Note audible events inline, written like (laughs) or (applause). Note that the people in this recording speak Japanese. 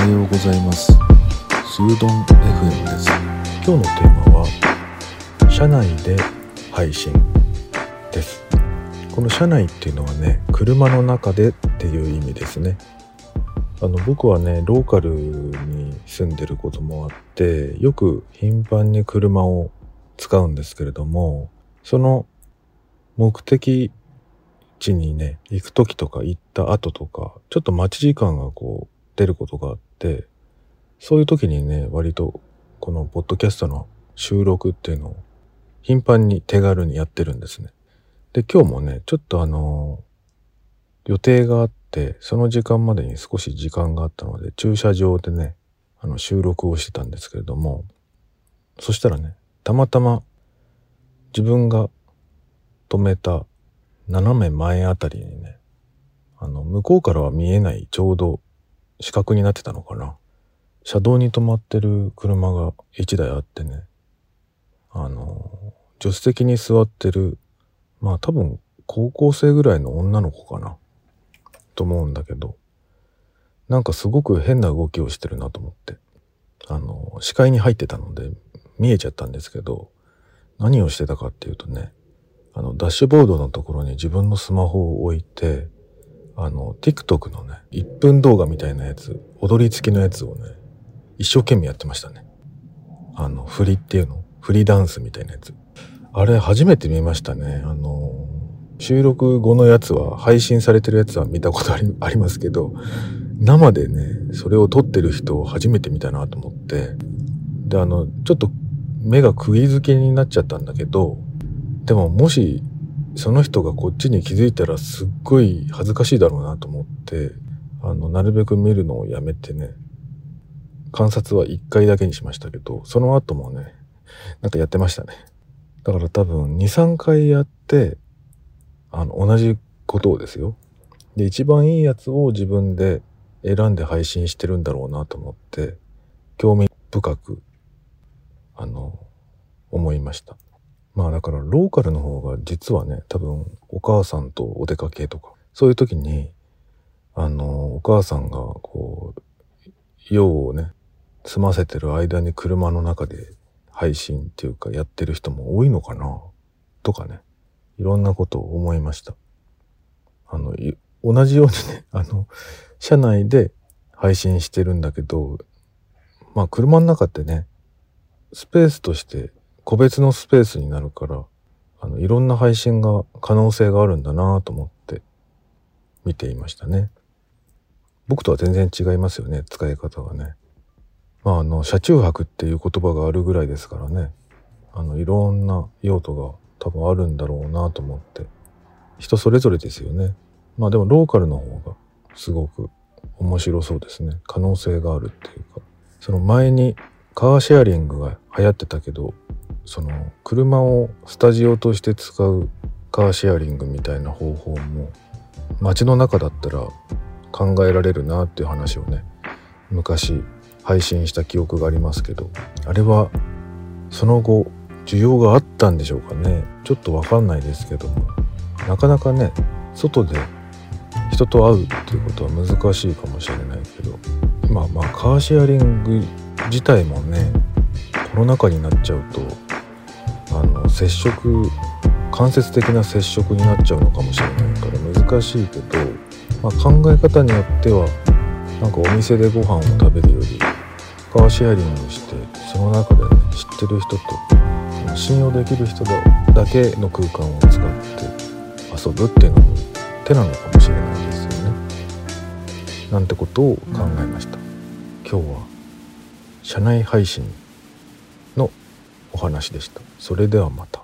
はようございます。スードン FM です。今日のテーマは車内で配信です。この車内っていうのはね車の中でっていう意味ですね。あの僕はねローカルに住んでることもあってよく頻繁に車を使うんですけれどもその目的地にね行く時とか行った後とかちょっと待ち時間がこう出ることがあってそういう時にね割とこのポッドキャストの収録っていうのを頻繁に手軽にやってるんですね。で今日もねちょっとあの予定があってその時間までに少し時間があったので駐車場でねあの収録をしてたんですけれどもそしたらねたまたま自分が止めた斜め前あたりにねあの向こうからは見えないちょうど死角になってたのかな。車道に止まってる車が1台あってね、あの、助手席に座ってる、まあ多分高校生ぐらいの女の子かな、と思うんだけど、なんかすごく変な動きをしてるなと思って、あの、視界に入ってたので見えちゃったんですけど、何をしてたかっていうとね、あの、ダッシュボードのところに自分のスマホを置いて、あの、TikTok のね、1分動画みたいなやつ、踊り付きのやつをね、一生懸命やってましたね。あの、振りっていうの？振りダンスみたいなやつ。あれ初めて見ましたね。あの、収録後のやつは、配信されてるやつは見たことありありますけど、生でね、それを撮ってる人を初めて見たなと思って、で、あの、ちょっと目が釘付けになっちゃったんだけど、でももしその人がこっちに気づいたらすっごい恥ずかしいだろうなと思って、あの、なるべく見るのをやめてね、観察は一回だけにしましたけど、その後もね、なんかやってましたね。だから多分2、3回やって、あの、同じことをですよ。で、一番いいやつを自分で選んで配信してるんだろうなと思って、興味深く、あの、思いました。まあだからローカルの方が実はね多分お母さんとお出かけとかそういう時にあのお母さんがこう用をね済ませてる間に車の中で配信っていうかやってる人も多いのかなとかねいろんなことを思いました。あの同じようにね (laughs) あの車内で配信してるんだけどまあ車の中ってねスペースとして個別のスペースになるから、あの、いろんな配信が可能性があるんだなと思って見ていましたね。僕とは全然違いますよね、使い方がね。まあ、あの、車中泊っていう言葉があるぐらいですからね。あの、いろんな用途が多分あるんだろうなと思って。人それぞれですよね。まあでもローカルの方がすごく面白そうですね。可能性があるっていうか。その前にカーシェアリングが流行ってたけど、その車をスタジオとして使うカーシェアリングみたいな方法も街の中だったら考えられるなっていう話をね昔配信した記憶がありますけどあれはその後需要があったんでしょうかね。ちょっとわかんないですけどもなかなかね外で人と会うっていうことは難しいかもしれないけどまあまあカーシェアリング自体もねコロナ禍になっちゃうと接触間接的な接触になっちゃうのかもしれないから難しいけど、まあ、考え方によってはなんかお店でご飯を食べるよりカーシェアリングしてその中でね知ってる人と信用できる人だけの空間を使って遊ぶっていうのも手なのかもしれないですよね。なんてことを考えました。今日は社内配信お話でした。それではまた。